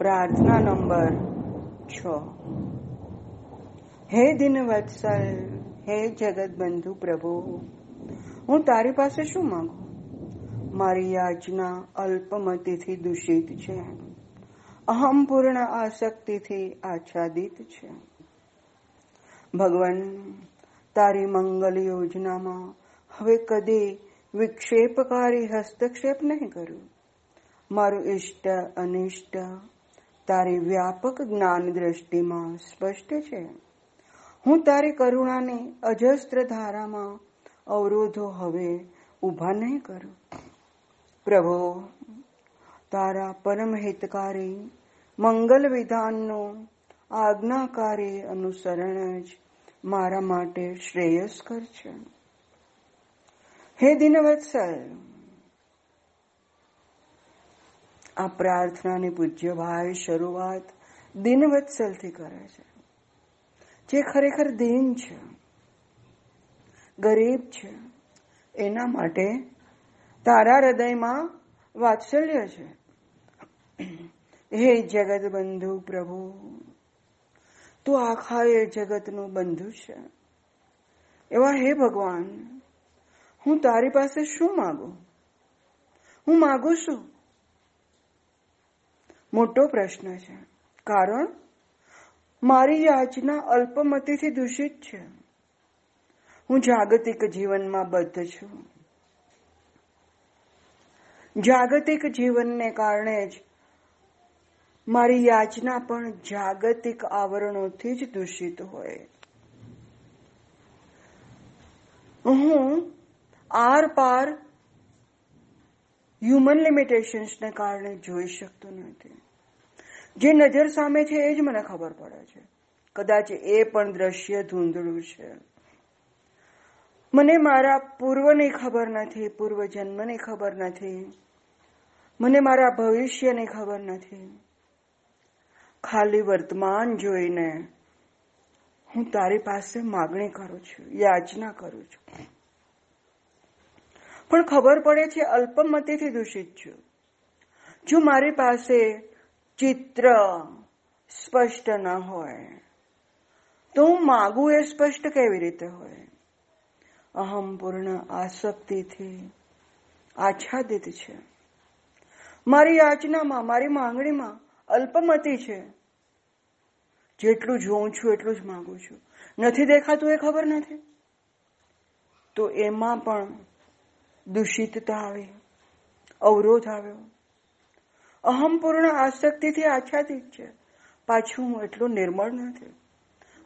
પ્રાર્થના નંબર છ. હે દિન વત્સલ હે જગત બંધુ પ્રભુ, હું તારી પાસે શું માંગુ? મારી યાચના અલ્પમતીથી દૂષિત છે. અહમ પૂર્ણ આસક્તિથી આચ્છાદિત છે. ભગવાન, તારી મંગલ યોજનામાં હવે કદી વિક્ષેપકારી હસ્તક્ષેપ નહીં કરું. મારું ઇષ્ટ અનિષ્ટ તારી વ્યાપક જ્ઞાન દ્રષ્ટિમાં સ્પષ્ટ છે. હું તારી કરુણાને અજસ્ત્ર ધારામાં અવરોધો હવે ઊભા નહીં કરું. પ્રભો, તારા પરમ હિતકારી મંગલ વિધાનનો આજ્ઞાકારી અનુસરણ જ મારા માટે શ્રેયસ્કર છે. હે દિનવત્સલ આ પ્રાર્થનાની પૂજ્ય ભાઈ શરૂઆત દિનવત્સલથી કરે છે. જે ખરેખર દીન છે, ગરીબ છે, એના માટે તારા હૃદયમાં વાત્સલ્ય છે. હે જગત બંધુ પ્રભુ, તું આખા એ જગતનું બંધુ છે. એવા હે ભગવાન, હું તારી પાસે શું માગું? હું માગું છું મોટો પ્રશ્ન છે. કારણ, મારી યાચના અલ્પમતીથી દૂષિત છે. હું જાગતિક જીવનમાં બદ્ધ છું. જાગતિક જીવનને કારણે જ મારી યાચના પણ જાગતિક આવરણોથી જ દૂષિત હોય. હું આર પાર હ્યુમન લિમિટેશન્સને કારણે જોઈ શકતો નથી. જે નજર સામે છે, એ જ મને ખબર પડે છે. કદાચ એ પણ દ્રશ્ય ધૂંધળું છે. મને મારા પૂર્વની ખબર નથી પૂર્વ જન્મની ખબર નથી. મને મારા ભવિષ્યની ખબર નથી. ખાલી વર્તમાન જોઈને હું તારી પાસે માગણી કરું છું, યાચના કરું છું. પણ ખબર પડે છે, અલ્પમતીથી દૂષિત છું. જો મારી પાસે ચિત્ર સ્પષ્ટ ન હોય, તો હું માગું એ સ્પષ્ટ કેવી રીતે હોય? અહમ પૂર્ણ આસક્તિથી આચ્છાદિત છે. મારી યાચનામાં, મારી માંગણીમાં અલ્પમતી છે. જેટલું જોઉં છું, એટલું જ માગું છું. નથી દેખાતું એ ખબર નથી? તો એમાં પણ દૂષિતતા આવી, અવરોધ આવ્યો અહંપૂર્ણ આસક્તિથી આચ્છાદિત છે. પાછું હું એટલું નિર્મળ નથી.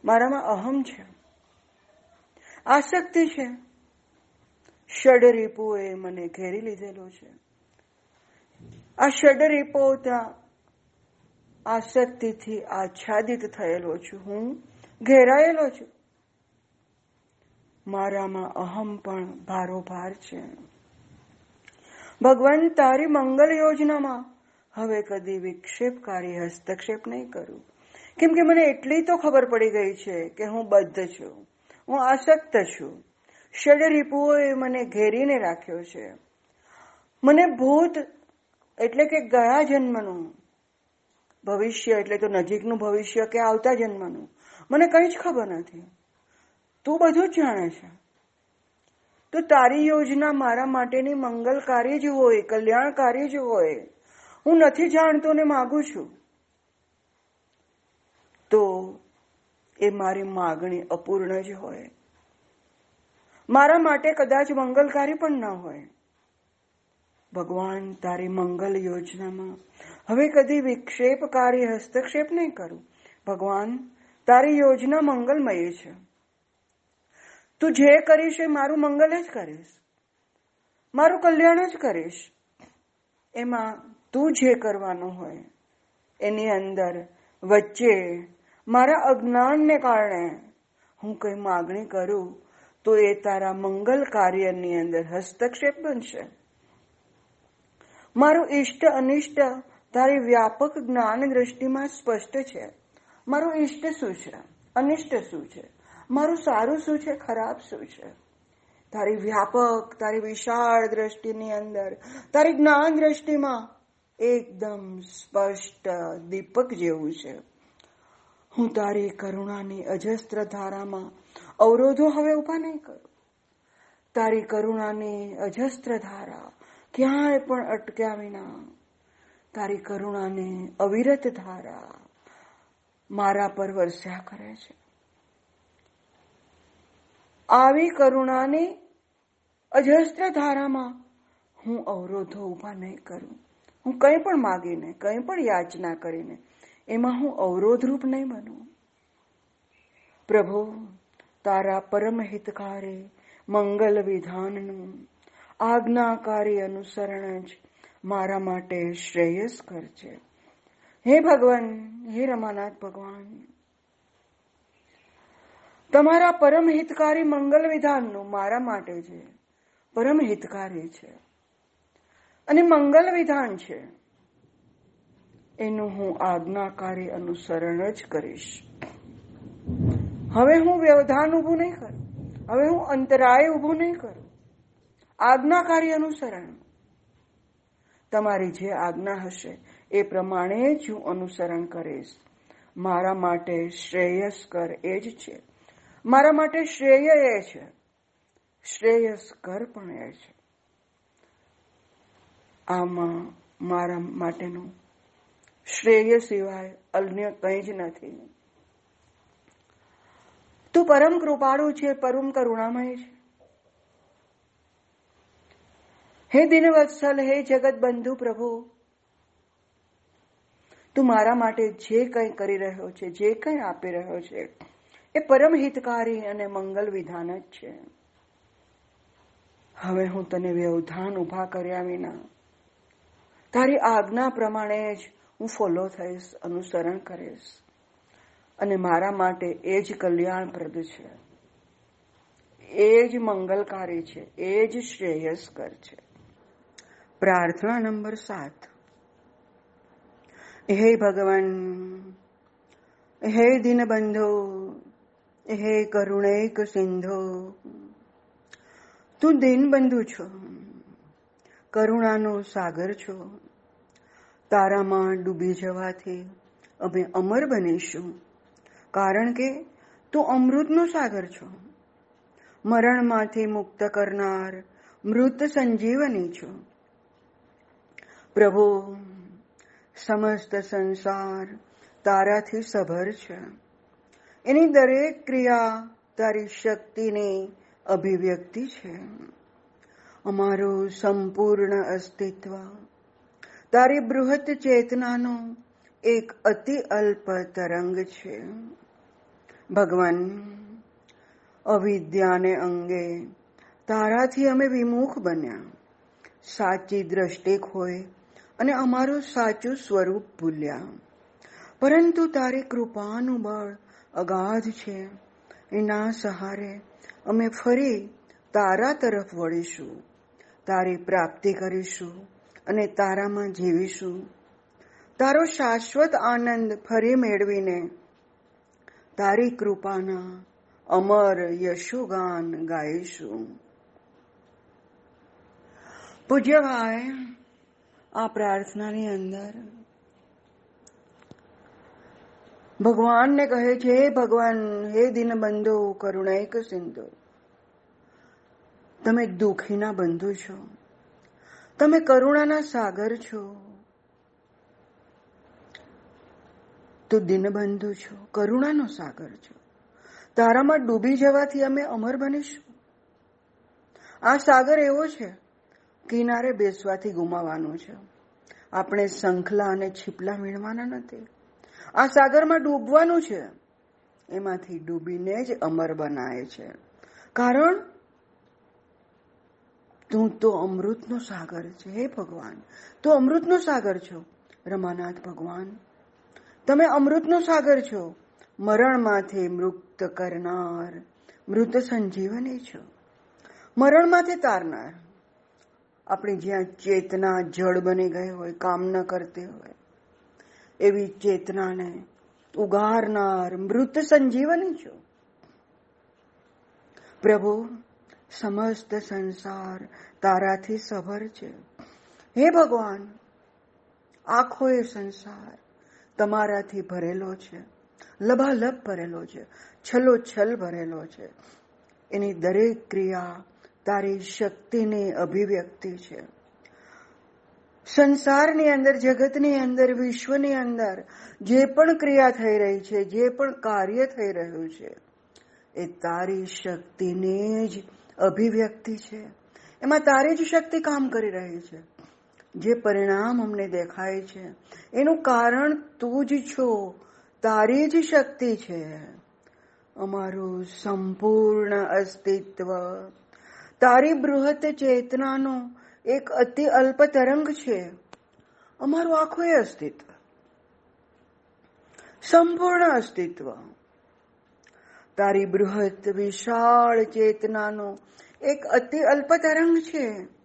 મારામાં અહમ છે. આસક્તિ છે. ષડરીપુએ મને ઘેરી લીધેલો છે. આ ષડરીપો ત્યાં આસક્તિથી આચ્છાદિત થયેલો છું. હું ઘેરાયેલો છું. મારામાં અહમ પણ ભારોભાર છે. ભગવાન, તારી મંગલ યોજનામાં હવે કદી વિક્ષેપકારી હસ્તક્ષેપ નહીં કરું. કેમ કે મને એટલી તો ખબર પડી ગઈ છે કે હું બદ્ધ છું. હું આસક્ત છું. ષડરીપુઓએ મને ઘેરીને રાખ્યો છે. મને ભૂત એટલે કે ગયા જન્મનું, ભવિષ્ય એટલે તો નજીકનું ભવિષ્ય કે આવતા જન્મનું, મને કંઈ જ ખબર નથી. તું બધું જ જાણે છે. તો તારી યોજના મારા માટેની મંગલકારી જ હોય, કલ્યાણકારી જ હોય. હું નથી જાણતો ને માગું છું. તો એ મારી માગણી અપૂર્ણ જ હોય. મારા માટે કદાચ મંગલકારી પણ ન હોય. ભગવાન, તારી મંગલ યોજનામાં હવે કદી વિક્ષેપકારી હસ્તક્ષેપ નહીં કરું. ભગવાન, તારી યોજના મંગલમય છે. તું જે કરીશ એ મારું મંગલ જ કરીશ. મારું કલ્યાણ જ કરીશ. એમાં તું જે કરવાનું હોય, એની અંદર વચ્ચે મારા અજ્ઞાનને કારણે હું કઈ માગણી કરું, તો એ તારા મંગલ કાર્યની અંદર હસ્તક્ષેપ બનશે. મારું ઈષ્ટ અનિષ્ટ તારી વ્યાપક જ્ઞાન દ્રષ્ટિમાં સ્પષ્ટ છે. મારું ઈષ્ટ શું છે? અનિષ્ટ શું છે? મારું સારું શું છે? ખરાબ શું છે? તારી વ્યાપક, તારી વિશાળ દ્રષ્ટિની અંદર, તારી જ્ઞાન દ્રષ્ટિમાં એકદમ સ્પષ્ટ દીપક જેવું છે. હું તારી કરુણાની અજસ્ત્ર ધારામાં અવરોધો હવે ઊભા નહીં કરું. તારી કરુણાની અજસ્ત્ર ધારા ક્યાંય પણ અટક્યા વિના, તારી કરુણાની અવિરત ધારા મારા પર વરસ્યા કરે છે. આવી કરુણાની અજસ્ત્ર ધારામાં હું અવરોધો ઊભા નહીં કરું. હું કંઈ પણ માગીને કંઈ પણ યાચના કરીને એમાં હું અવરોધરૂપ નહીં બનું. પ્રભુ, તારા પરમ હિતકારે મંગલ વિધાનનું આજ્ઞાકારી અનુસરણ જ મારા માટે શ્રેયસ્કર છે. હે ભગવાન, હે રમાનાથ ભગવાન. તમારા પરમ હિતકારી મંગલ વિધાનનું મારા માટે છે. પરમ હિતકારી છે. અને મંગલ વિધાન છે. એનું હું આજ્ઞાકારી અનુસરણ જ કરીશ. હવે હું વ્યવધાન ઊભું નહીં કરું. હવે હું અંતરાય ઊભું નહીં કરું. આજ્ઞાકારી અનુસરણ. તમારી જે આજ્ઞા હશે એ પ્રમાણે જ હું અનુસરણ કરીશ. મારા માટે શ્રેયસ્કર એ જ છે. મારા માટે શ્રેય એ છે. શ્રેયસ્કર પણ એ છે. આમાં મારા માટેનું શ્રેય સિવાય અન્ય કંઈ જ નથી. તું પરમ કૃપાળુ છે, પરમ કરુણામય છે. હે દિનવત્સલ, હે જગત બંધુ પ્રભુ, તું મારા માટે જે કંઈ કરી રહ્યો છે, જે કંઈ આપી રહ્યો છે એ પરમ હિતકારી અને મંગલ વિધાન જ છે. હવે હું તને વ્યવધાન ઊભા કર્યા વિના તારી આજ્ઞા પ્રમાણે જ હું ફોલો થઈશ, અનુસરણ કરીશ અને મારા માટે એ જ કલ્યાણપ્રદ છે. એ જ મંગલકારી છે, એ જ શ્રેયસ્કર છે. પ્રાર્થના નંબર સાત. હે ભગવાન, હે દીનબંધો હે કરુણૈક સિંધો, તું દીનબંધુ છો, કરુણાનો સાગર છો, તારામાં ડૂબી જવાથી અમે અમર બનીશું, કારણ કે તું અમૃતનો સાગર છો. મરણમાંથી મુક્ત કરનાર મૃત સંજીવની છો. પ્રભુ, સમસ્ત સંસાર તારાથી સભર છે. એની દરેક ક્રિયા તારી શક્તિની અભિવ્યક્તિ છે. અમારું સંપૂર્ણ અસ્તિત્વ, તારી બૃહત ચેતનાનો એક અતિ અલ્પ તરંગ છે. ભગવાન, અવિદ્યાને અંગે તારાથી અમે વિમુખ બન્યા. સાચી દ્રષ્ટિ ખોઈ અને અમારું સાચું સ્વરૂપ ભૂલ્યા. પરંતુ તારી કૃપાનું બળ અગાધ છે. એના સહારે અમે ફરી તારા તરફ વળીશું. તારી પ્રાપ્તિ કરીશું અને તારામાં જીવીશું. તારો શાશ્વત આનંદ ફરી મેળવીને તારી કૃપાના અમર યશુગાન ગાઈશું. પૂજ્ય ભાઈ, આ પ્રાર્થનાની અંદર ભગવાનને કહે છે, હે ભગવાન, હે કરુણા એક સિંધુ તમે દુઃખીના બંધુ છો. તમે કરુણાના સાગર છો. તો દિનબંધુ છો, કરુણાનો સાગર છો. તારામાં ડૂબી જવાથી અમે અમર બનીશું. આ સાગર એવો છે, કિનારે બેસવાથી ગુમાવાનો છે. આપણે શંખલા અને છીપલા મેળવાના નથી. આ સાગરમાં ડૂબવાનું છે. એમાંથી ડૂબીને જ અમર બનાય છે. કારણ? તું તો અમૃતનો સાગર છે, હે ભગવાન. તું અમૃતનો સાગર છો, રમાનાથ ભગવાન. તમે અમૃતનો સાગર છો, મરણમાંથી મુક્ત કરનાર, મૃત સંજીવની છો. મરણમાંથી તારનાર. આપણે જ્યાં ચેતના જળ બની ગઈ હોય, કામ ન કરતી હોય એવી ચેતનાને ઉગારનાર મૃત સંજીવની છો. પ્રભુ, સમસ્ત સંસાર તારાથી સભર છે. હે ભગવાન, આખો એ સંસાર તમારાથી ભરેલો છે. લબાલબ ભરેલો છે. છલો છલ ભરેલો છે. એની દરેક ક્રિયા તારી શક્તિની અભિવ્યક્તિ છે. સંસારની અંદર, જગતની અંદર, વિશ્વની અંદર જે પણ ક્રિયા થઈ રહી છે, જે પણ કાર્ય થઈ રહ્યું છે, એ તારી શક્તિની જ અભિવ્યક્તિ છે. એમાં તારી જ શક્તિ કામ કરી રહી છે. જે પરિણામ અમને દેખાય છે. એનું કારણ તું જ છો. તારી જ શક્તિ છે. અમારું સંપૂર્ણ અસ્તિત્વ. તારી બૃહત ચેતનાનો એક અતિ અલ્પ તરંગ છે. અમારું આખું અસ્તિત્વ. સંપૂર્ણ અસ્તિત્વ. તારી બૃહત વિશાળ ચેતનાનો એક અતિ અલ્પ તરંગ છે.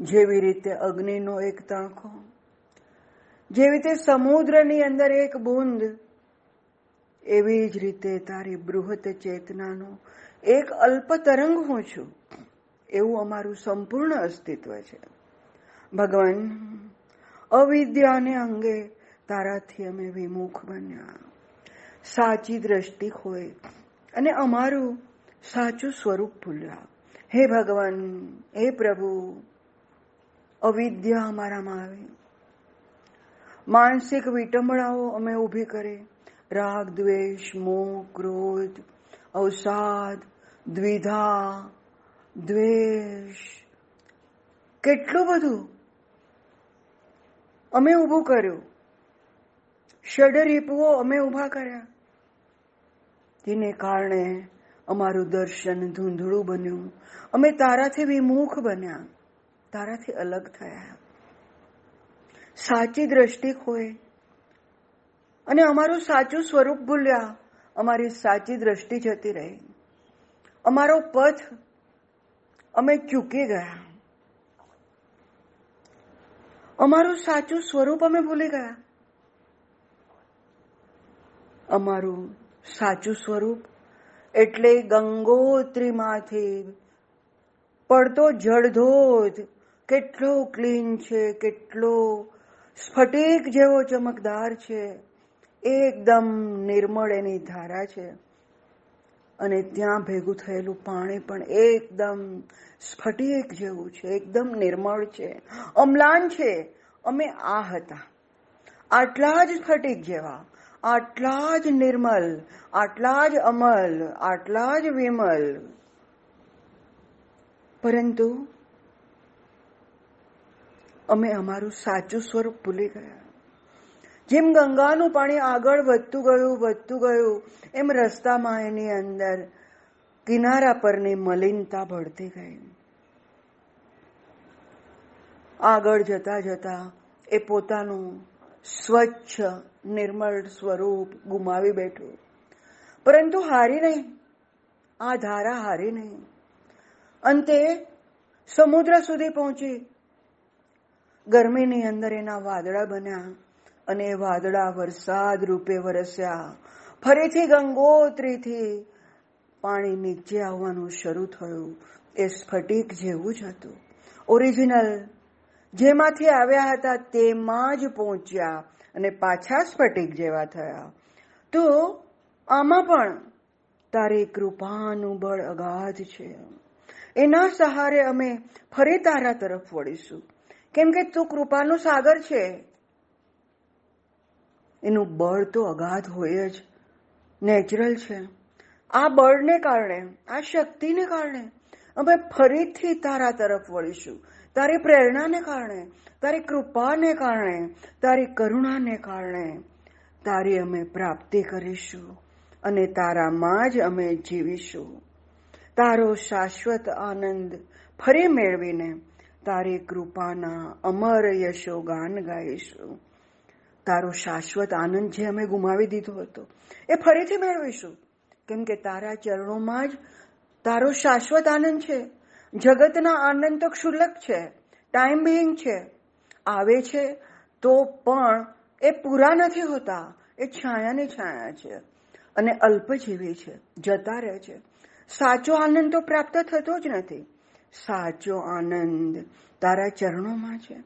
જેવી રીતે અગ્નિનો એક તાંખો, જેવી રીતે સમુદ્રની અંદર એક બુંદ, એવી જ રીતે તારી બૃહત ચેતનાનો એક અલ્પ તરંગ હું છું. એવું અમારું સંપૂર્ણ અસ્તિત્વ છે. ભગવાન, અવિદ્યાને અંગે તારાથી અમે વિમુખ બન્યા. સાચી દ્રષ્ટિ હોય અને અમારું સાચું સ્વરૂપ ભૂલ્યા. હે ભગવાન, હે પ્રભુ, અવિદ્યા અમારામાં આવી. માનસિક વિટંબણાઓ અમે ઊભી કરી. રાગ, દ્વેષ, મોહ, ક્રોધ, અવસાદ, દ્વિધા દ્વેષ. કેટલું બધું. અમે ઊભું કર્યું. ષડરીપુઓ અમે ઊભા કર્યા. તેને કારણે અમારું દર્શન ધૂંધળું બન્યું. અમે તારાથી વિમુખ બન્યા. તારાથી અલગ થયા. સાચી દ્રષ્ટિ ખોઈ. અને અમારું સાચું સ્વરૂપ ભૂલ્યા. અમારી સાચી દ્રષ્ટિ જતી રહી. અમારો પથ અમે ચૂકી ગયા. અમારું સાચું સ્વરૂપ અમે ભૂલી ગયા. અમારું સાચું સ્વરૂપ એટલે ગંગોત્રીમાંથી પડતો જળધોધ કેટલો ક્લીન છે, કેટલો સ્ફટિક જેવો ચમકદાર છે, એકદમ નિર્મળ એની ધારા છે. અને ત્યાં ભેગું થયેલું પાણી પણ એકદમ સ્ફટિક જેવું છે, એકદમ નિર્મળ છે, અમ્લાન છે. અમે આ હતા. આટલા જ સ્ફટિક જેવા, આટલા જ નિર્મલ, આટલા જ અમલ, આટલા જ વિમલ. પરંતુ અમે અમારું સાચું સ્વરૂપ ભૂલી ગયા. જેમ ગંગાનું પાણી આગળ વધતું ગયું વધતું ગયું, એમ રસ્તામાં એની અંદર કિનારા પરની મલિનતા ભળતી ગઈ. આગળ જતા જતા એ પોતાનું સ્વચ્છ, નિર્મળ સ્વરૂપ ગુમાવી બેઠું. પરંતુ હારી નહીં. આ ધારા હારી નહીં. અંતે સમુદ્ર સુધી પહોંચી. ગરમીની અંદર એના વાદળા બન્યા. અને વાદળા વરસાદ રૂપે વરસ્યા. ફરીથી ગંગોત્રીથી પાણી નીચે આવવાનું શરૂ થયું. એ સ્ફટિક જેવું જ હતું. ઓરિજિનલ જેમાંથી આવ્યા હતા તેમાં જ પહોંચ્યા અને પાછા સ્ફટિક જેવા થયા. તો આમાં પણ તારી કૃપાનું બળ અગાધ છે. એના સહારે અમે ફરી તારા તરફ વળીશું. કેમ કે તું કૃપાનું સાગર છે. એનું બળ તો અગાધ હોય જ. નેચરલ છે. આ બળને કારણે, આ શક્તિને કારણે અમે ફરીથી તારા તરફ વળીશું. તારી પ્રેરણાને કારણે, તારી કૃપાને કારણે, તારી કરુણાને કારણે તારી અમે પ્રાપ્તિ કરીશું અને તારામાં જ અમે જીવીશું. તારો શાશ્વત આનંદ ફરી મેળવીને તારી કૃપાના અમર યશો ગાન ગાઈશું. તારો શાશ્વત આનંદ જે અમે ગુમાવી દીધો હતો, એ ફરીથી મેળવીશું. કેમ કે તારા ચરણોમાં જ તારો શાશ્વત આનંદ છે. જગતના આનંદ તો ક્ષુલ્લક છે ટાઈમ બિંગ છે. આવે છે તો પણ એ પૂરા નથી હોતા, એ છાયાની છાયા છે. અને અલ્પજીવી છે, જતા રહે છે. સાચો આનંદ તો પ્રાપ્ત થતો જ નથી. સાચો આનંદ તારા ચરણોમાં છે.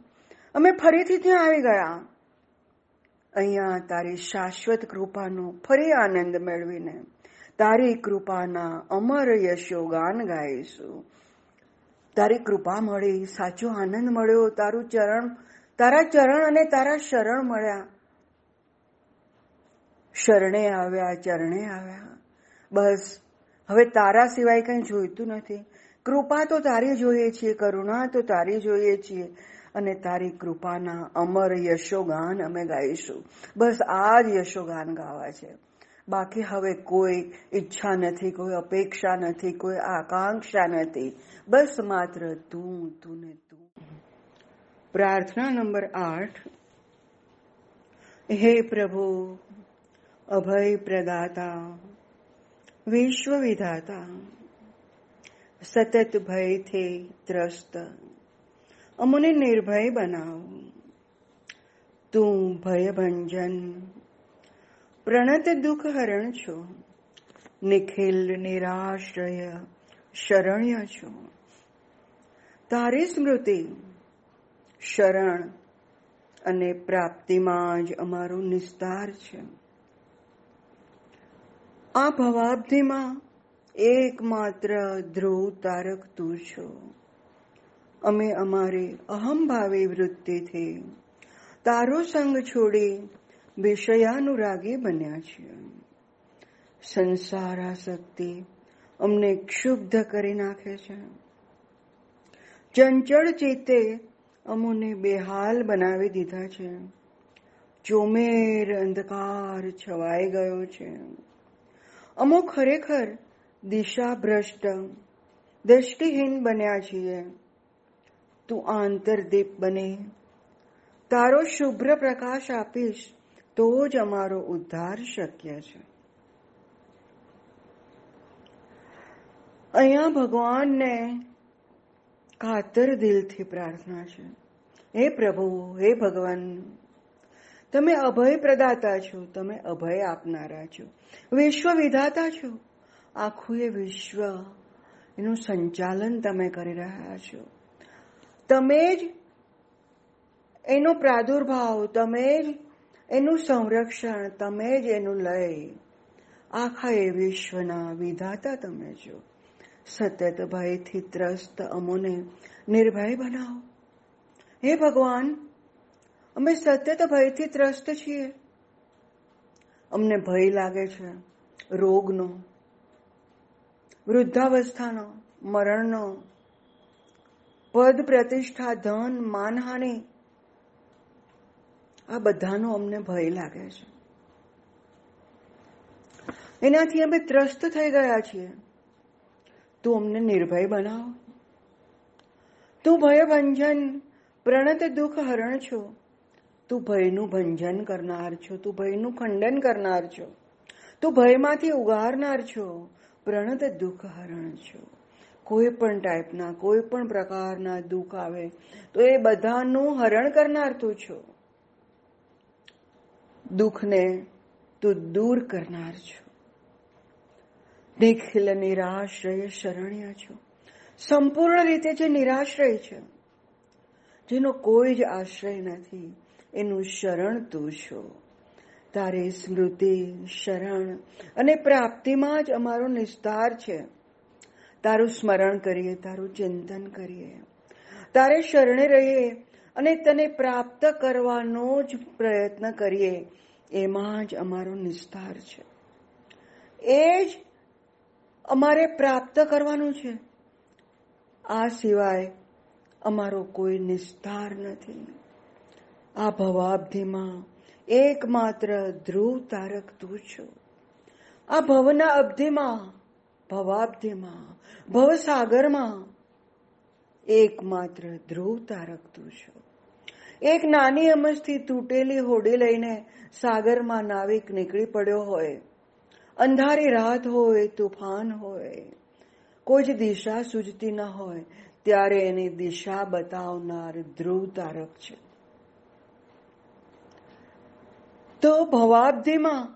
અમે ફરીથી ત્યાં આવી ગયા. અહીંયા તારી શાશ્વત કૃપાનો ફરી આનંદ મેળવીને તારી કૃપાના અમર યશોગાન ગાઈશું. તારી કૃપા મળી, સાચો આનંદ મળ્યો, તારું ચરણ, તારા ચરણ અને તારા શરણ મળ્યા. શરણે આવ્યા, ચરણે આવ્યા. બસ, હવે તારા સિવાય કંઈ જોઈતું નથી. કૃપા તો તારી જોઈએ છીએ, કરુણા તો તારી જોઈએ છીએ. અને તારી કૃપાના અમર યશોગાન અમે ગાઈશું. બસ આ જ યશોગાન ગાવા છે. બાકી હવે કોઈ ઈચ્છા નથી, કોઈ અપેક્ષા નથી, કોઈ આકાંક્ષા નથી. બસ માત્ર તું તું ને તું. પ્રાર્થના નંબર આઠ. હે પ્રભુ, અભય પ્રદાતા વિશ્વ વિધાતા સતત ભયથી ત્રસ્ત. અમને નિર્ભય બનાવ. તું ભયભંજન પ્રણત દુઃખ હરણ છો. નિખિલ નિરાશ્રય શરણ્ય છો. તારી સ્મૃતિ, શરણ અને પ્રાપ્તિમાં જ અમારો નિસ્તાર છે. આ ભવાબ્ધિમાં એકમાત્ર ધ્રુવ તારક તું છો. અમે અમારી અહંભાવી વૃત્તિથી તારો સંગ છોડી વિષયાનુરાગી બન્યા છીએ સંસાર આસક્તિ અમને ક્ષુબ્ધ કરી નાખે છે. ચંચળ ચિત્તે અમોને બેહાલ બનાવી દીધા છે. ચોમેર અંધકાર છવાઈ ગયો છે. અમો ખરેખર દિશા ભ્રષ્ટ દ્રષ્ટિહીન બન્યા છીએ. તું આંતરદીપ બને. તારો શુભ્ર પ્રકાશ આપીશ, તો જ અમારો ઉદ્ધાર શક્ય છે. અહીંયા ભગવાનને કાતર દિલથી પ્રાર્થના છે. હે પ્રભુ, હે ભગવાન, તમે અભય પ્રદાતા છો, તમે અભય આપનારા છો. વિશ્વ વિધાતા છો. આખું એ વિશ્વ એનું સંચાલન તમે કરી રહ્યા છો. તમે જ એનો પ્રાદુર્ભાવ, તમે જ એનું સંરક્ષણ, તમે જ એનું લય. આખા એ વિશ્વના વિધાતા તમે છો. સતત ભયથી ત્રસ્ત અમોને નિર્ભય બનાવો. હે ભગવાન, અમે સતત ભયથી ત્રસ્ત છીએ. અમને ભય લાગે છે રોગનો, વૃદ્ધાવસ્થાનો, મરણનો પદ પ્રતિષ્ઠા ધન માનહાનિ, આ બધાનો અમને ભય લાગે છે. એનાથી અમે ત્રસ્ત થઈ ગયા છીએ. તું અમને નિર્ભય બનાવ. તું ભયભંજન, પ્રણત દુઃખ હરણ છો. તું ભયનું ભંજન કરનાર છો. તું ભયનું ખંડન કરનાર છો. તું ભયમાંથી ઉગારનાર છો. પ્રણત દુઃખ હરણ છો. કોઈ પણ ટાઈપના કોઈ પણ પ્રકારના દુઃખ આવે, તો એ બધાનું હરણ કરનાર તું છો. દુઃખને તું દૂર કરનાર છો. નિખિલ નિરાશ્રય શરણ્ય છો. સંપૂર્ણ રીતે જે નિરાશ્રય છે, જેનો કોઈ જ આશ્રય નથી, એનું શરણ તું છો. તારી સ્મૃતિ, શરણ અને પ્રાપ્તિમાં જ અમારો નિસ્તાર છે. તારું સ્મરણ કરીએ, તારું ચિંતન કરીએ. તારે શરણે રહીએ અને તને પ્રાપ્ત કરવાનો જ પ્રયત્ન કરીએ. એમાં જ અમારો નિસ્તાર છે. એ જ અમારે પ્રાપ્ત કરવાનું છે. આ સિવાય અમારો કોઈ નિસ્તાર નથી. આ ભવાબ્ધિમાં એકમાત્ર ધ્રુવ તારક તું છો. આ ભવના અબ્ધિમાં ભવાબ્ધિમાં, ભવસાગરમાં. એકમાત્ર ધ્રુવ તારક તું છો એક નાની અમસ્થી તૂટેલી હોડી લઈને સાગરમાં નાવિક નીકળી પડ્યો હોય. અંધારી રાત હોય, તુફાન હોય. કોઈ જ દિશા સૂજતી ન હોય, ત્યારે એની દિશા બતાવનાર ધ્રુવ તારક છે. તો ભવાબ્ધિમાં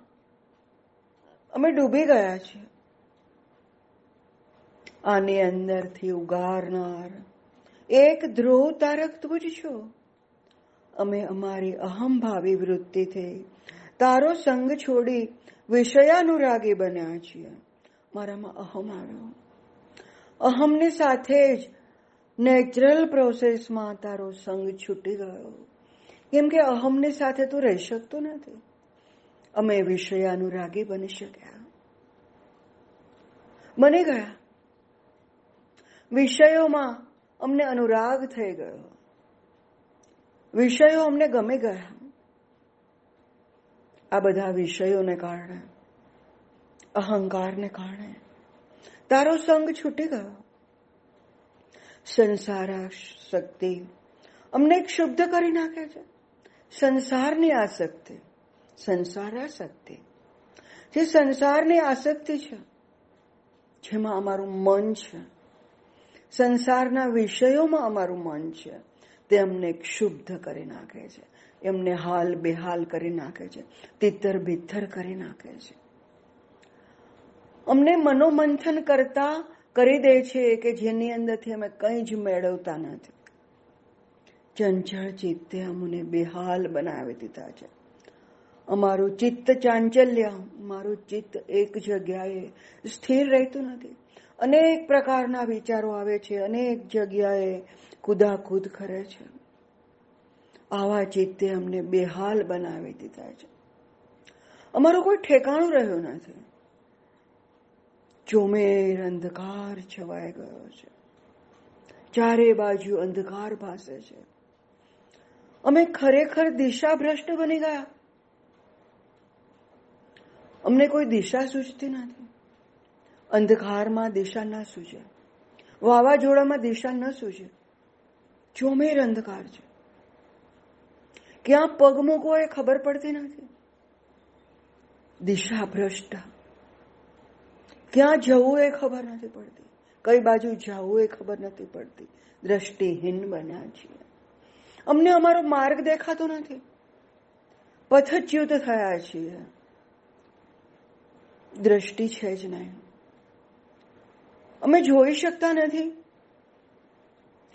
અમે ડૂબી ગયા છીએ. આની અંદરથી ઉગારનાર. એક ધ્રુવ તારક તું જ છો અમે અમારી અહમભાવી વૃત્તિથી તારો સંગ છોડી વિષયાનુરાગી બન્યા છીએ. મારામાં અહમ આવ્યો. અહમની સાથે જ નેચરલ પ્રોસેસમાં તારો સંગ છૂટી ગયો. કેમ કે અહમની સાથે તું રહી શકતો નથી. અમે વિષયાનુરાગી બની શક્યા. બની ગયા. વિષયોમાં અમને અનુરાગ થઈ ગયો. વિષયો અમને ગમે ગયા. આ બધા વિષયોને કારણે, અહંકારને કારણે, તારો સંગ છૂટી ગયો. સંસાર શક્તિ અમને ક્ષુબ્ધ કરી નાખે છે. સંસારની આસક્તિ, સંસાર આસક્તિ. જે સંસારની આસક્તિ છે, જેમાં અમારું મન છે સંસારના વિષયોમાં અમારું મન છે. તે અમને ક્ષુબ્ધ કરી નાખે છે. એમને હાલ બેહાલ કરી નાખે છે. તિત્તર બિત્તર કરી નાખે છે. અમને મનોમંથન કરતા કરી દે છે કે જેની અંદરથી અમે કંઈ જ મેળવતા નથી. ચંચળ ચિત્તે અમને બેહાલ બનાવી દીધા છે. અમારું ચિત્ત ચાંચલ્ય, મારું ચિત્ત એક જગ્યાએ સ્થિર રહેતું નથી. અનેક પ્રકારના વિચારો આવે છે, અનેક જગ્યાએ કુદાકૂદ કરે છે. આવા ચિત્તે અમને બેહાલ બનાવી દીધા છે. અમારું કોઈ ઠેકાણું રહ્યું નથી. ચોમેર અંધકાર છવાઈ ગયો છે. ચારે બાજુ અંધકાર ભાસે છે. અમે ખરેખર દિશા ભ્રષ્ટ બની ગયા. અમને કોઈ દિશા સૂચતી નથી. અંધકારમાં દિશા ન સૂજે. વાવાઝોડામાં દિશા ન સૂજે. ચોમેર અંધકાર છે. ક્યાં પગ મૂકવો એ ખબર પડતી નથી. દિશા ભ્રષ્ટ. ક્યાં જવું એ ખબર નથી પડતી. કઈ બાજુ જવું એ ખબર નથી પડતી. દ્રષ્ટિહીન બન્યા છીએ. અમને અમારો માર્ગ દેખાતો નથી. પથચ્યુત થયા છીએ. દ્રષ્ટિ છે જ નહીં. અમે જોઈ શકતા નથી.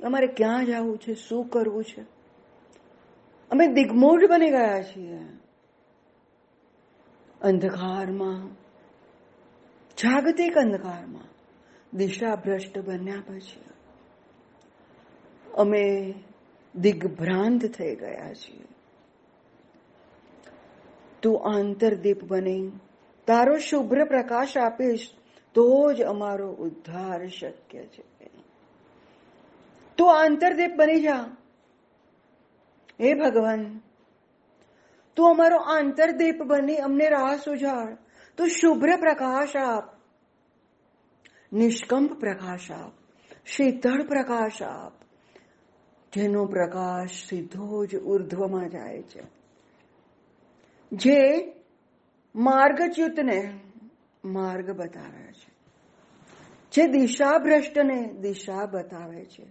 અમારે ક્યાં જવું છે? શું કરવું છે? અમે દિગ્મૂઢ બની ગયા છીએ. અંધકારમાં, જાગતિક અંધકારમાં દિશા ભ્રષ્ટ બન્યા પછી અમે દિગ્ભ્રાંત થઈ ગયા છીએ. તું આંતરદીપ બની, તારો શુભ્ર પ્રકાશ આપીશ તો જ અમારો ઉદ્ધાર શક્ય છે. તો આંતરદીપ બની જા. હે ભગવાન, તું અમારો આંતરદીપ બની અમને રાહ સુજાડ. તું શુભ્ર પ્રકાશ આપ, નિષ્કંપ પ્રકાશ આપ, શીતળ પ્રકાશ આપ, જેનો પ્રકાશ સીધો જ ઉર્ધ્વમાં જાય છે. જે માર્ગચ્યુતને માર્ગ બતાવે છે. જે દિશા ભ્રષ્ટને દિશા બતાવે છે.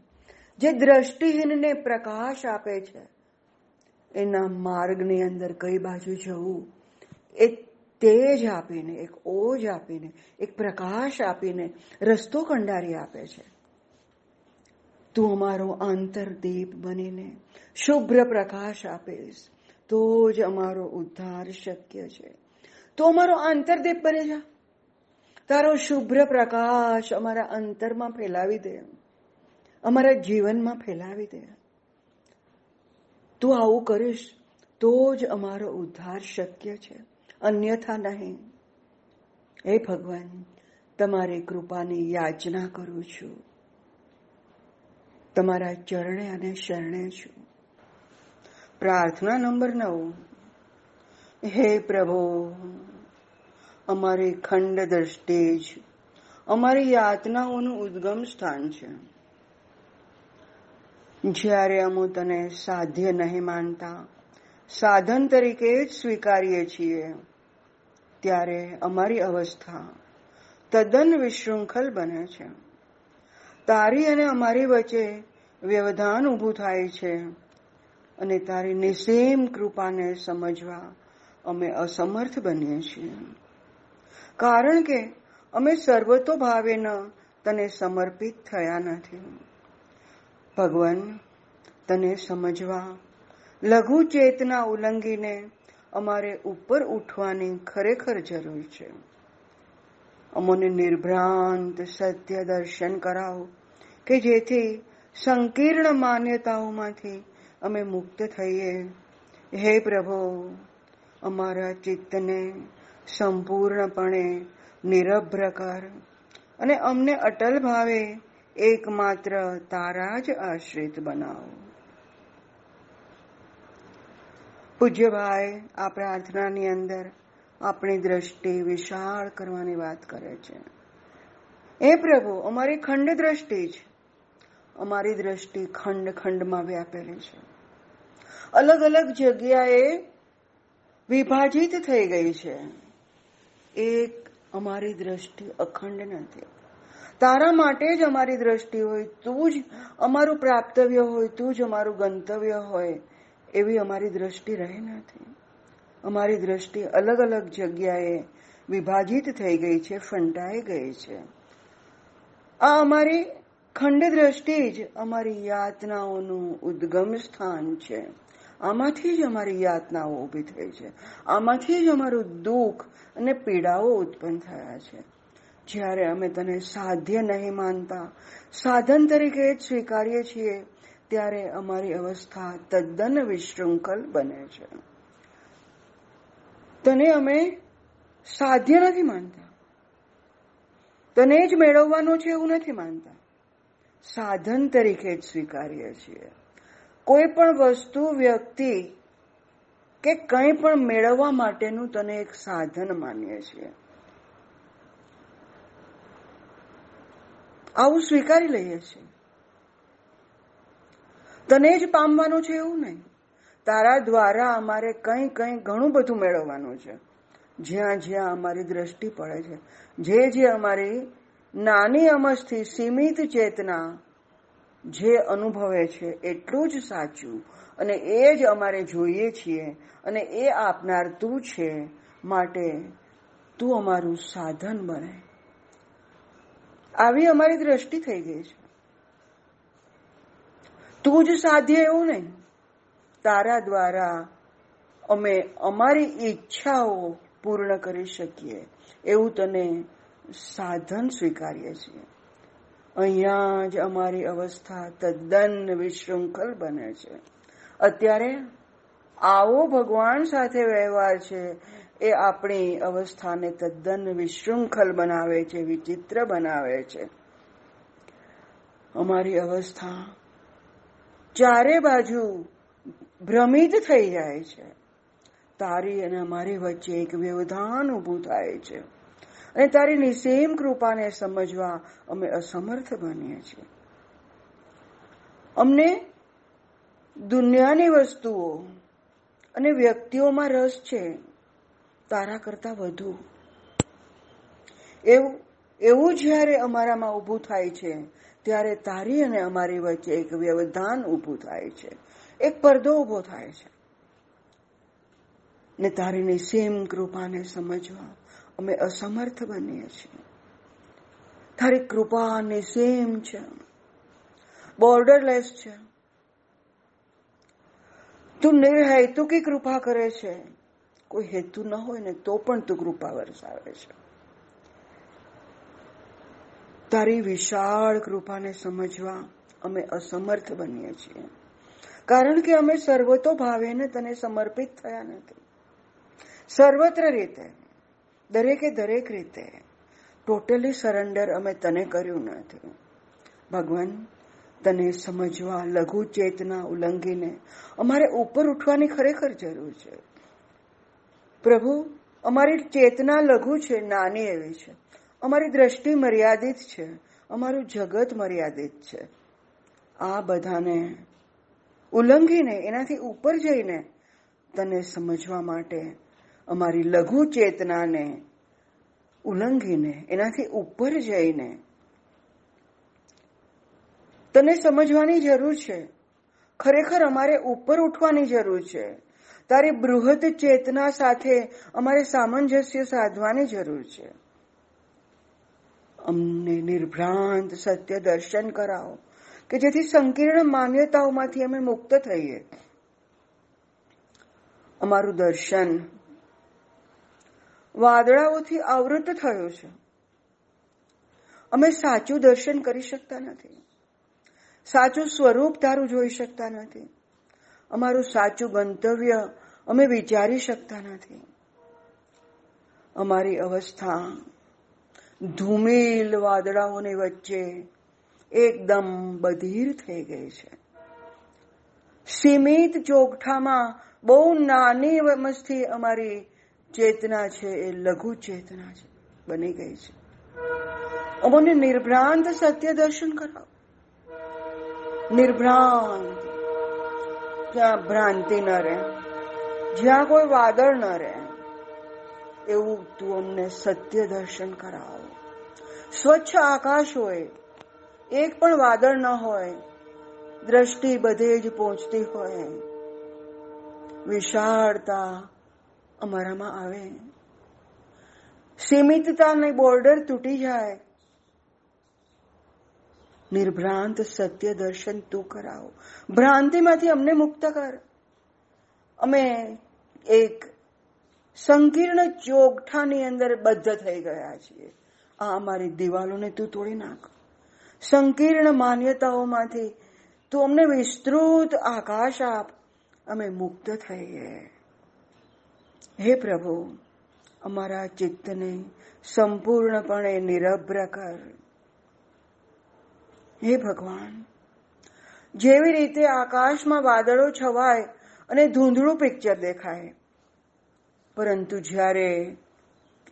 જે દ્રષ્ટિહીનને પ્રકાશ આપે છે, એના માર્ગની અંદર કઈ બાજુ જવું? એ તેજ આપીને, એક ઓજ આપીને, એક પ્રકાશ આપીને રસ્તો કંડારી આપે છે. તું અમારો આંતરદીપ બનીને શુભ્ર પ્રકાશ આપીશ. તો જ અમારો ઉદ્ધાર શક્ય છે. તો અમારો આંતરદીપ બની જા. તારો શુભ્ર પ્રકાશ અમારા અંતરમાં ફેલાવી દે. અમારા જીવનમાં ફેલાવી દે. તું આવું કરીશ તો જ અમારો ઉદ્ધાર શક્ય છે. અન્યથા નહીં. હે ભગવાન, તમારી કૃપાની યાચના કરું છું. તમારા ચરણે અને શરણે છું. પ્રાર્થના નંબર નવ. હે પ્રભુ અમારી ખંડ દ્રષ્ટિ જ. અમારી યાતનાઓનું ઉદ્ગમ સ્થાન છે. જ્યારે અમુ તને સાધ્ય નહીં માનતા, સાધન તરીકે જ સ્વીકારીએ છીએ, ત્યારે અમારી અવસ્થા તદ્દન વિશૃંખલ બને છે. તારી અને અમારી વચ્ચે વ્યવધાન ઊભું થાય છે અને તારી નિસેમ કૃપાને સમજવા અમે અસમર્થ બનીએ છીએ. કારણ કે અમે સર્વતોભાવે ન તને સમર્પિત થયા નથી. ભગવાન, તને સમજવા, લઘુ ચેતના ઉલ્લંઘીને અમારે ઉપર ઉઠવાની ખરેખર જરૂર છે. અમને નિર્ભ્રાંત સત્ય દર્શન કરાવો, કે જેથી સંકીર્ણ માન્યતાઓમાંથી અમે મુક્ત થઈએ. હે પ્રભુ, અમારા ચિત્તને સંપૂર્ણપણે નિરભ્ર કર અને અમને અટલ ભાવે એકમાત્ર તારા જ આશ્રિત બનાવો. પૂજ્યભાઈ, આ પ્રાર્થનાની અંદર આપણી દ્રષ્ટિ વિશાળ કરવાની વાત કરે છે. એ પ્રભુ, અમારી ખંડ દ્રષ્ટિ છે અમારી દ્રષ્ટિ ખંડ ખંડમાં વ્યાપેલી છે. અલગ અલગ જગ્યાએ વિભાજિત થઈ ગઈ છે. એક અમારી દ્રષ્ટિ અખંડ નથી. તારા માટે જ અમારી દ્રષ્ટિ હોય તું જ અમારું પ્રાપ્તવ્ય હોય, તું જ અમારું ગંતવ્ય હોય, એવી અમારી દ્રષ્ટિ રહી નથી. અમારી દ્રષ્ટિ અલગ અલગ જગ્યાએ વિભાજિત થઈ ગઈ છે, ફંટાઈ ગઈ છે. આ અમારી ખંડ દ્રષ્ટિ જ અમારી યાતનાઓનું ઉદ્ગમ સ્થાન છે. આમાંથી જ અમારી યાતનાઓ ઊભી થઈ છે. આમાંથી જ અમારું દુઃખ અને પીડાઓ ઉત્પન્ન થયા છે. જ્યારે અમે તને સાધ્ય નહીં માનતા, સાધન તરીકે જ સ્વીકારીએ છીએ, ત્યારે અમારી અવસ્થા તદ્દન વિશૃંખલ બને છે. તને અમે સાધ્ય નથી માનતા. તને જ મેળવવાનું છે એવું નથી માનતા. સાધન તરીકે જ સ્વીકારીએ છીએ. કોઈ પણ વસ્તુ, વ્યક્તિ કે કંઈ પણ મેળવવા માટેનું તને એક સાધન માનીએ છીએ. આવું સ્વીકારી લઈએ છીએ. તને જ પામવાનું છે એવું નહીં. તારા દ્વારા અમારે કંઈ કંઈ ઘણું બધું મેળવવાનું છે. જ્યાં જ્યાં અમારી દ્રષ્ટિ પડે છે. જે જે અમારી નાની અમસ્થી સીમિત ચેતના જે અનુભવે છે એટલું જ સાચું. અને એ જ અમારે જોઈએ છીએ અને એ આપનાર તું છે માટે તું અમારું સાધન બને. આવી અમારી દ્રષ્ટિ થઈ ગઈ છે. તું જ સાધ્ય એવું નહીં. તારા દ્વારા અમે અમારી ઈચ્છાઓ પૂર્ણ કરી શકીએ. એવું તને સાધન સ્વીકારીએ છીએ. અહીંયા જ અમારી અવસ્થા તદ્દન વિશૃંખલ બને છે. અત્યારે આવો ભગવાન સાથે વ્યવહાર છે, એ આપણી અવસ્થાને તદ્દન વિશૃંખલ બનાવે છે, વિચિત્ર બનાવે છે. અમારી અવસ્થા ચારે બાજુ ભ્રમિત થઈ જાય છે. તારી અને અમારી વચ્ચે એક વ્યવધાન ઊભું થાય છે. અને તારી નિસેમ કૃપાને સમજવા અમે અસમર્થ બનીએ છીએ. અમને દુનિયાની વસ્તુઓ અને વ્યક્તિઓમાં રસ છે તારા કરતા વધુ. એવું એવું જ્યારે અમારામાં ઊભું થાય છે, ત્યારે તારી અને અમારી વચ્ચે એક વ્યવધાન ઊભું થાય છે. એક પડદો ઊભો થાય છે. ને તારીની સેમ કૃપાને સમજવા અમે અસમર્થ બનીએ છીએ. તારી કૃપા નિસીમ છે. બોર્ડરલેસ છે. તું નિર્હેતુકી કૃપા કરે છે? કોઈ હેતુ ન હોય ને તો પણ તું કૃપા વરસાવે છે. તારી વિશાળ કૃપાને સમજવા અમે અસમર્થ બનીએ છીએ. કારણ કે અમે સર્વતો ભાવેને તને સમર્પિત થયા નથી. સર્વત્ર રીતે દરેકે દરેક રીતે ટોટલી સરેન્ડર અમે તને કર્યું નથી ભગવાન, તને સમજવા, લઘુ ચેતના ઉલ્લંઘીને અમારે ઉપર ઉઠવાની ખરેખર જરૂર છે. પ્રભુ, અમારી ચેતના લઘુ છે, નાની એવી છે. અમારી દ્રષ્ટિ મર્યાદિત છે, અમારું જગત મર્યાદિત છે. આ બધાને ઉલ્લંઘીને, એનાથી ઉપર જઈને તને સમજવા માટે અમારી લઘુ ચેતનાને, ઉલ્લંઘીને, એનાથી ઉપર જઈને. તને સમજવાની જરૂર છે. ખરેખર અમારે ઉપર ઉઠવાની જરૂર છે. તારી બૃહદ ચેતના સાથે અમારે સામંજસ્ય સાધવાની જરૂર છે. અમને નિર્ભ્રાંત સત્ય દર્શન કરાવો, કે જેથી સંકીર્ણ માન્યતાઓમાંથી અમે મુક્ત થઈએ. અમારું દર્શન વાદળાઓથી આવૃત થયું છે. અમે સાચું દર્શન કરી શકતા નથી. સાચું સ્વરૂપ તારું જોઈ શકતા નથી. અમારું સાચું ગંતવ્ય અમે વિચારી શકતા નથી. અમારી અવસ્થા ધૂમિલ વાદળાઓની વચ્ચે એકદમ બધીર થઈ ગઈ છે. સીમિત ચોકઠામાં બહુ નાની મસ્તી અમારી ચેતના છે, એ લઘુ ચેતના છે, બની ગઈ છે. અમને નિર્ભ્રાંત સત્ય દર્શન કરાવો. નિર્ભ્રાંત. જ્યાં ભ્રાંતિ ન રહે, જ્યાં કોઈ વાદળ ન રહે, એવું તું અમને સત્ય દર્શન કરાવો. સ્વચ્છ આકાશ હોય, એક પણ વાદળ ન હોય, દ્રષ્ટિ બધે જ પહોંચતી હોય. વિશાળતા અમારામાં આવે. સીમિતતાની બોર્ડર તૂટી જાય. નિર્ભ્રાંત સત્ય દર્શન તું કરાવો. ભ્રાંતિમાંથી અમને મુક્ત કર. અમે એક સંકીર્ણ ચોગઠાની અંદર બદ્ધ થઈ ગયા છીએ. આ અમારી દિવાલોને તું તોડી નાખ. સંકીર્ણ માન્યતાઓમાંથી તું અમને વિસ્તૃત આકાશ આપ. અમે મુક્ત થઈએ. હે પ્રભુ, અમારા ચિત્તને સંપૂર્ણપણે નિરભ્ર કર હે ભગવાન, જેવી રીતે આકાશમાં વાદળો છવાય અને ધૂંધળું પિક્ચર દેખાય, પરંતુ જ્યારે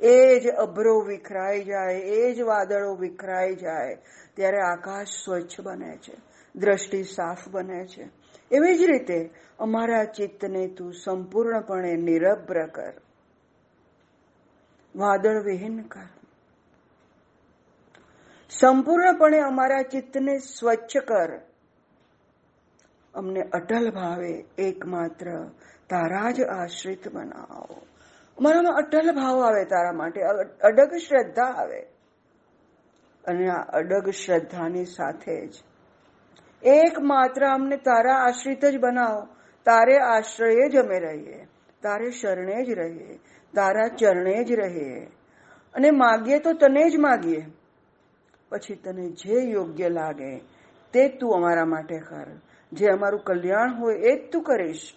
એ જ અભરો વિખરાઈ જાય, એ જ વાદળો વિખરાઈ જાય, ત્યારે આકાશ સ્વચ્છ બને છે, દ્રષ્ટિ સાફ બને છે. એવી જ રીતે અમારા ચિત્તને તું સંપૂર્ણપણે નિરભ્ર કર. વાદળ વિહીન કર. સંપૂર્ણપણે અમારા ચિત્તને સ્વચ્છ કર. અમને અટલ ભાવે એકમાત્ર તારા જ આશ્રિત બનાવો. અમારામાં અટલ ભાવ આવે તારા માટે અડગ શ્રદ્ધા આવે. અને આ અડગ શ્રદ્ધાની સાથે જ એકમાત્ર અમને તારા આશ્રિત જ બનાવો. તારે આશ્રયે જ અમે રહીએ. તારે શરણે જ રહીએ. તારા ચરણે જ રહીએ. અને માગીએ તો તને જ માગીએ. પછી તને જે યોગ્ય લાગે તે તું અમારા માટે કર. જે અમારું કલ્યાણ હોય એ જ તું કરીશ.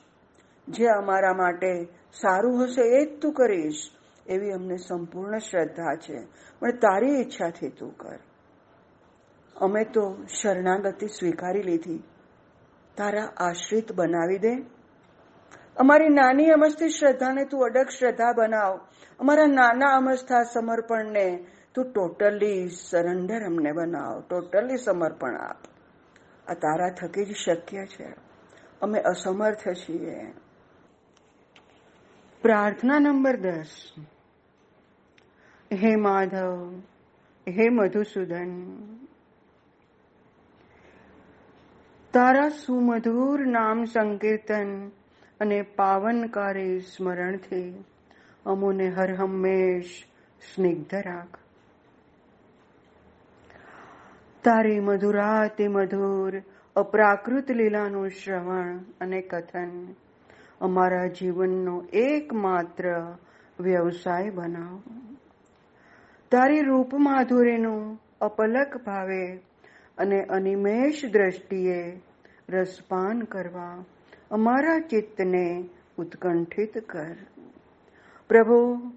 જે અમારા માટે સારું હશે એ જ તું કરીશ. એવી અમને સંપૂર્ણ શ્રદ્ધા છે. પણ તારી ઈચ્છાથી તું કર. અમે તો શરણાગતિ સ્વીકારી લીધી. તારા આશ્રિત બનાવી દે. અમારી નાની અમસ્તી શ્રદ્ધાને તું અડગ શ્રદ્ધા બનાવ. અમારા નાના અમસ્થા સમર્પણને તું ટોટલી સરેન્ડર અમને બનાવ. ટોટલી સમર્પણ આપ. આ તારા થકી જ શક્ય છે. અમે અસમર્થ છીએ. પ્રાર્થના નંબર દસ. હે માધવ, હે મધુસૂદન તારા સુમધુર નામ સંકીર્તન અને પાવનકારી સ્મરણથી અમોને હર હંમેશ સ્નિગ્ધ રાખ. તારી મધુરાતિ મધુર, અપ્રાકૃત લીલાનું શ્રવણ અને કથન અમારા જીવનનો એકમાત્ર વ્યવસાય બનાવો. તારી રૂપ માધુરીનું અપલક ભાવે અને અનિમેષ દ્રષ્ટિએ રસપાન કરવા અમારા ચિત્તને ઉત્કંઠિત કર. પ્રભુ,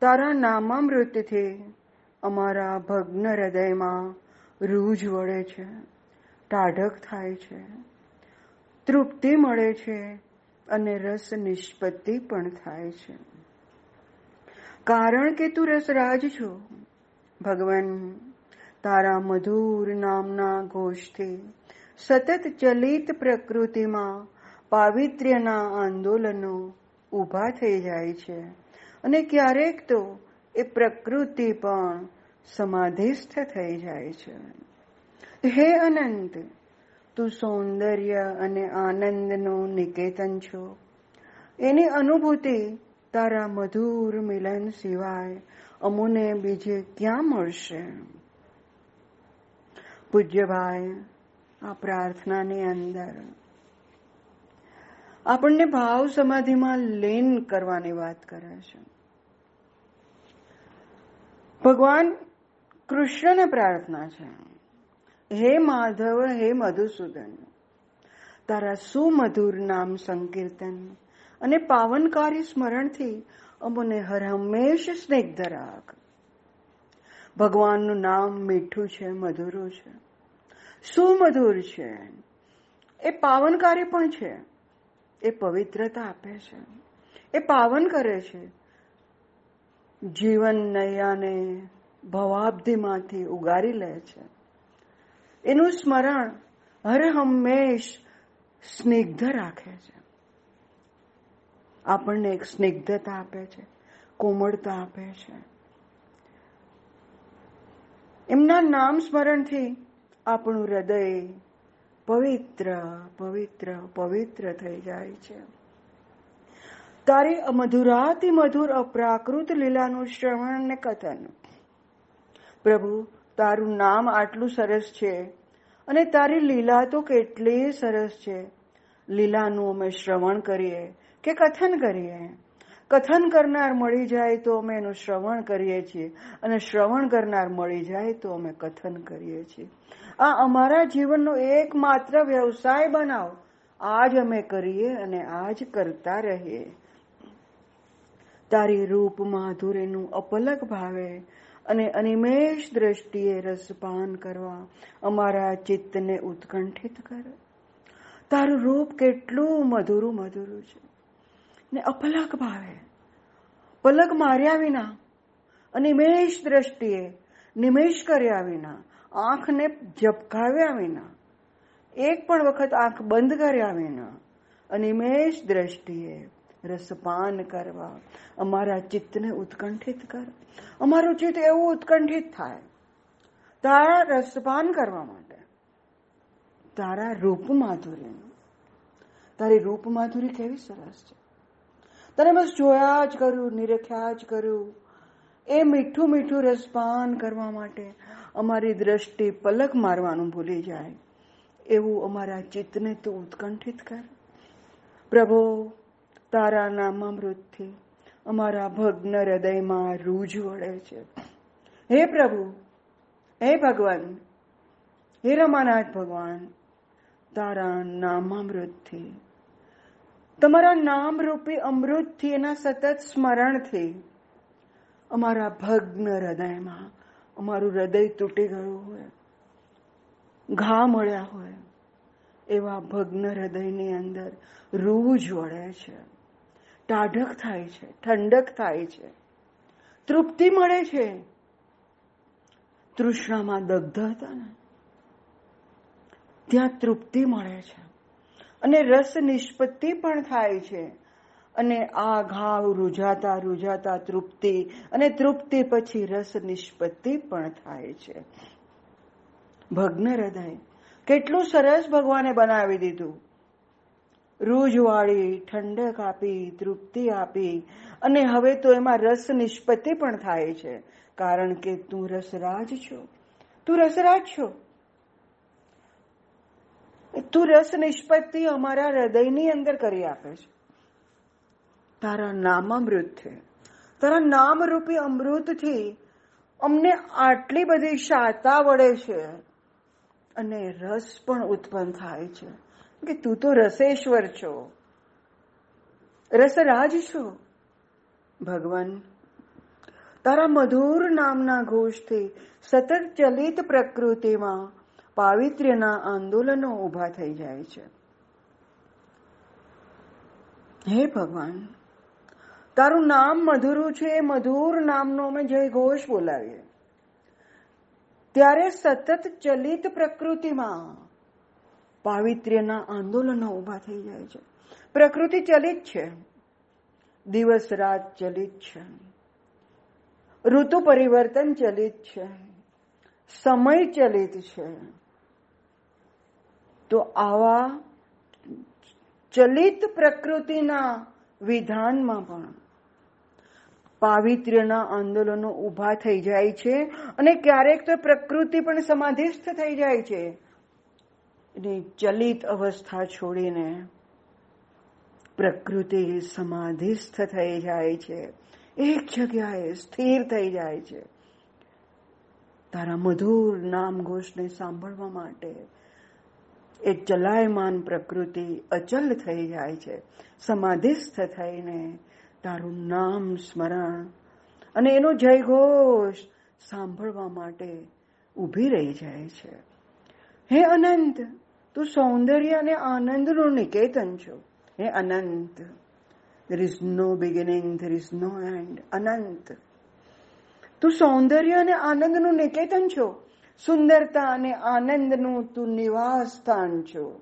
તારા નામામૃતથી અમારા ભગ્ન હૃદયમાં રૂજ વળે છે, ટાઢક થાય છે, તૃપ્તિ મળે છે અને રસ નિષ્પત્તિ પણ થાય છે. કારણ કે તું રસરાજ છો, ભગવાન તારા મધુર નામના ઘોષથી સતત ચલિત પ્રકૃતિમાં પાવિત્ર્યના આંદોલનો ઊભા થઈ જાય છે. અને ક્યારેક તો એ પ્રકૃતિ પણ સમાધિસ્થ થઈ જાય છે. હે અનંત, તું સૌંદર્ય અને આનંદનું નિકેતન છો. એની અનુભૂતિ તારા મધુર મિલન સિવાય અમુને બીજે ક્યાં મળશે? પૂજ્યભાઈ આ પ્રાર્થનાની અંદર. આપણને ભાવ સમાધિમાં લીન કરવાની વાત કરે છે. ભગવાન કૃષ્ણને પ્રાર્થના છે. હે માધવ, હે મધુસૂદન, તારા સુમધુર નામ સંકીર્તન અને પાવનકારી સ્મરણથી અમને હર હંમેશ સ્નેહ રાખ. ભગવાનનું નામ મીઠું છે, મધુરું છે. સુમધુર છે? એ પાવનકારી પણ છે. એ પવિત્રતા આપે છે. એ પાવન કરે છે. જીવન નૈયાને ભવાબ્ધિમાંથી ઉગારી લે છે. એનું સ્મરણ હર હંમેશ સ્નિગ્ધ રાખે છે. આપણને એક સ્નિગ્ધતા આપે છે. કોમળતા આપે છે. એમના નામ સ્મરણથી આપણું હૃદય પવિત્ર પવિત્ર પવિત્ર થઈ જાય છે. તારી મધુરાતી મધુર અપ્રાકૃત લીલાનું શ્રવણ ને કથન. પ્રભુ, તારું નામ આટલું સરસ છે અને તારી લીલા તો કેટલી સરસ છે. લીલાનું અમે શ્રવણ કરીએ કે કથન કરીએ? કથન કરનાર મળી જાય તો અમે એનું શ્રવણ કરીએ છીએ. અને શ્રવણ કરનાર મળી જાય તો અમે કથન કરીએ છીએ. આ અમારા જીવનનો એકમાત્ર વ્યવસાય બનાવો. આજ અમે કરીએ અને આજ કરતા રહીએ. તારી રૂપ માધુર્યનું અપલક ભાવે અને અનિમેષ દ્રષ્ટિએ રસપાન કરવા અમારા ચિત્તને ઉત્કંઠિત કરે. તારું રૂપ કેટલું મધુરું મધુરું છે. ને અપલક ભાવે પલક માર્યા વિના અનિમેષ દ્રષ્ટિએ નિમેષ કર્યા વિના, આંખને ઝપકાવ્યા વિના, એક પણ વખત આંખ બંધ કર્યા વિના અનિમેષ દ્રષ્ટિએ રસપાન કરવા, અમારા ચિત્તને ઉત્કંઠિત કર. અમારું ચિત્ત એવું ઉત્કંઠિત થાય, તારા રસપાન કરવા માટે. તારા રૂપ માધુરી તારી રૂપ માધુરી કેવી સરસ છે. તને બસ જોયા જ કર્યું, નિરખ્યા જ કર્યું. એ મીઠું મીઠું રસપાન કરવા માટે અમારી દ્રષ્ટિ પલક મારવાનું ભૂલી જાય. એવું અમારા ચિત્તને તું ઉત્કંઠિત કર. પ્રભુ, તારા નામામૃતથી અમારા ભગ્ન હૃદયમાં રૂજ વળે છે. હે પ્રભુ, હે ભગવાન, હે રમાનાથ ભગવાન, તારા નામામૃતથી તમારા નામ રૂપી અમૃતથી એના સતત સ્મરણથી અમારા ભગ્ન હૃદયમાં અમારું હૃદય તૂટી ગયું હોય, ઘા મળ્યા હોય, એવા ભગ્ન હૃદયની અંદર રૂજ વળે છે, ટાઢક થાય છે, ઠંડક થાય છે, તૃપ્તિ મળે છે. તૃષ્ણામાં દગ્ધ હતા ને, ત્યાં તૃપ્તિ મળે છે. અને રસ નિષ્પત્તિ પણ થાય છે. અને આ ઘાવ રૂજાતા રૂજાતા તૃપ્તિ અને તૃપ્તિ પછી રસ નિષ્પત્તિ પણ થાય છે. ભગ્ન હૃદય કેટલું સરસ ભગવાને બનાવી દીધું. રૂજવાળી ઠંડક આપી તૃપ્તિ આપી અને હવે તો એમાં રસ નિષ્પત્તિ પણ થાય છે. કારણ કે તું રસરાજ છો. તું રસરાજ છો. તું રસ નિષ્પત્તિ અમારા હૃદયની અંદર કરી આપે છે. તારા નામામૃત છે. તારા નામરૂપી અમૃતથી અમને આટલી બધી શાતા વળે છે અને રસ પણ ઉત્પન્ન થાય છે. કે તું તો રસેશ્વર છો. રસરાજ છો. ભગવાન, તારા મધુર નામના ઘોષથી સતત ચલિત પ્રકૃતિમાં પાવિત્ર્યના આંદોલનો ઊભા થઈ જાય છે. હે ભગવાન, તારું નામ મધુરું છે એ મધુર નામનો અમે જય ઘોષ બોલાવીએ. ત્યારે સતત ચલિત પ્રકૃતિમાં પાવિત્ર્યના આંદોલનો ઊભા થઈ જાય છે. પ્રકૃતિ ચલિત છે, દિવસ રાત ચલિત છે, ઋતુ પરિવર્તન ચલિત છે, સમય ચલિત છે તો આવા ચલિત પ્રકૃતિના વિધાનમાં પણ પાવિત્ર્યના આંદોલનો ઊભા થઈ જાય છે અને ક્યારેક તો પ્રકૃતિ પણ સમાધિસ્થ થઈ જાય છે. એની ચલિત અવસ્થા છોડીને પ્રકૃતિ સમાધિસ્થ થઈ જાય છે. એક જગ્યાએ સ્થિર થઈ જાય છે. તારા મધુર નામ ઘોષને સાંભળવા માટે એ ચલાયમાન પ્રકૃતિ અચલ થઈ જાય છે. સમાધિસ્થ થઈને તારું નામ સ્મરણ અને એનો જયઘોષ સાંભળવા માટે ઊભી રહી જાય છે. હે અનંત, તું સૌંદર્ય અને આનંદનું નિકેતન છો. હે અનંત, there is no beginning, there is no end. અનંત, તું સૌંદર્ય અને આનંદનું નિકેતન છો. સુંદરતા અને આનંદનું તું નિવાસ સ્થાન છો.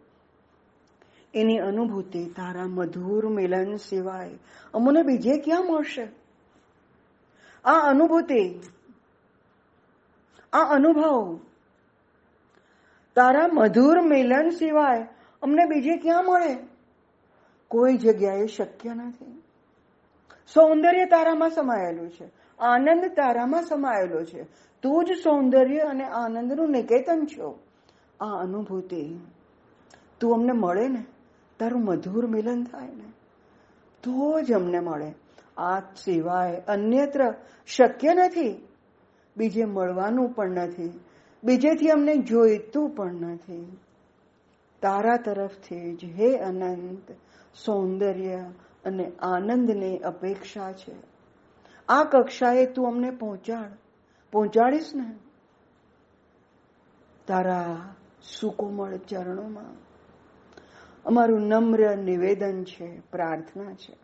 એની અનુભૂતિ તારા મધુર મિલન સિવાય અમને બીજે ક્યાં મળશે? આ અનુભૂતિ, આ અનુભવ તારા મધુર મિલન સિવાય અમને બીજે ક્યાં મળે? કોઈ જગ્યાએ શક્ય નથી. સૌંદર્ય તારામાં સમાયેલું છે. આનંદ તારામાં સમાયેલો છે. તું જ સૌંદર્ય અને આનંદનું નિકેતન છો. આ અનુભૂતિ તું અમને મળે ને? તારું મધુર મિલન થાય ને? તો જ અમને મળે. આ સિવાય અન્યત્ર શક્ય નથી. બીજે મળવાનું પણ નથી. બીજેથી અમને જોઈતું પણ નથી. તારા તરફથી જ હે અનંત, સૌંદર્ય અને આનંદની અપેક્ષા છે. આ કક્ષાએ તું અમને પહોંચાડ. પહોંચાડીશ ને? તારા સુકોમળ ચરણોમાં અમારું નમ્ર નિવેદન છે પ્રાર્થના છે.